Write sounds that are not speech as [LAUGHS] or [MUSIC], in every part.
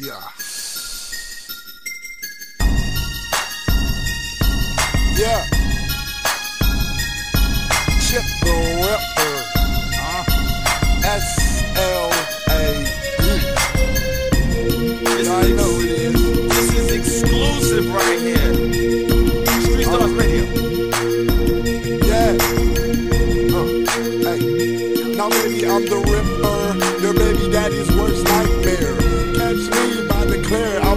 Yeah. Yeah. Chip the Ripper. S L A E. This I is, know it is. this is exclusive right here. Street Stars Radio. Yeah. Uh, hey. Now baby, I'm the Ripper, your baby daddy's worst nightmare.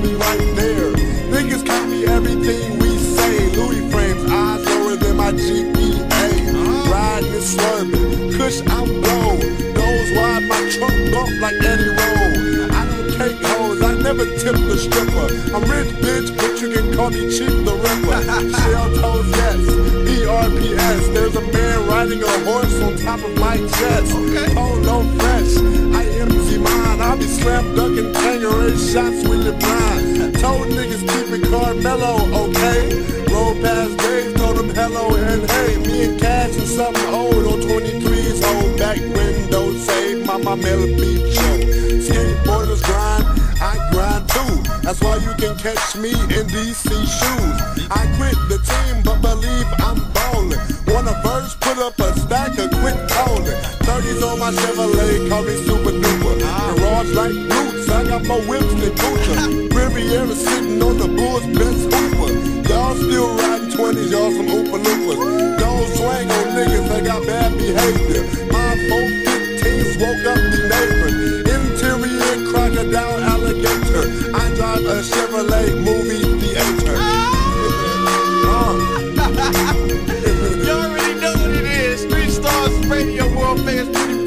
Me by the clear, I'll be right there. Niggas copy everything we say. Louis frames, eyes lower than my GPA. Riding and swerving, kush I'm blown. Goes wide, my trunk bump like Eddie Roll. I don't take hoes, I never tip the stripper. I'm rich, bitch, but you can call me cheap the ripper. [LAUGHS] Shell toes, yes. PRPS, there's a man riding a horse on top of my chest. Okay. Polo fresh, I empty mine. I'll be slam dunking Tanqueray shots with the blind. Told niggas keep it Carmelo, okay? Roll past Dave, told him hello and hey. Me and Cash and something old on 23's hold back window, save my Mama Beach show. Skateboarders grind, I grind too. That's why you can catch me in DC shoes. I quit the team, but believe I'm ballin'. Wanna verse, put up a stack of quit callin'. 30s on my Chevrolet, call me super duper got more whips than Gucci. Riviera sitting on the bull's best hooper. Y'all still riding 20s, y'all some Oompa Loompas. Don't swing on niggas, they got bad behavior. My 415 woke up the neighbor. Interior crocodile alligator. I drive a Chevrolet movie theater. [LAUGHS] you already know what it is. Three stars radio world famous.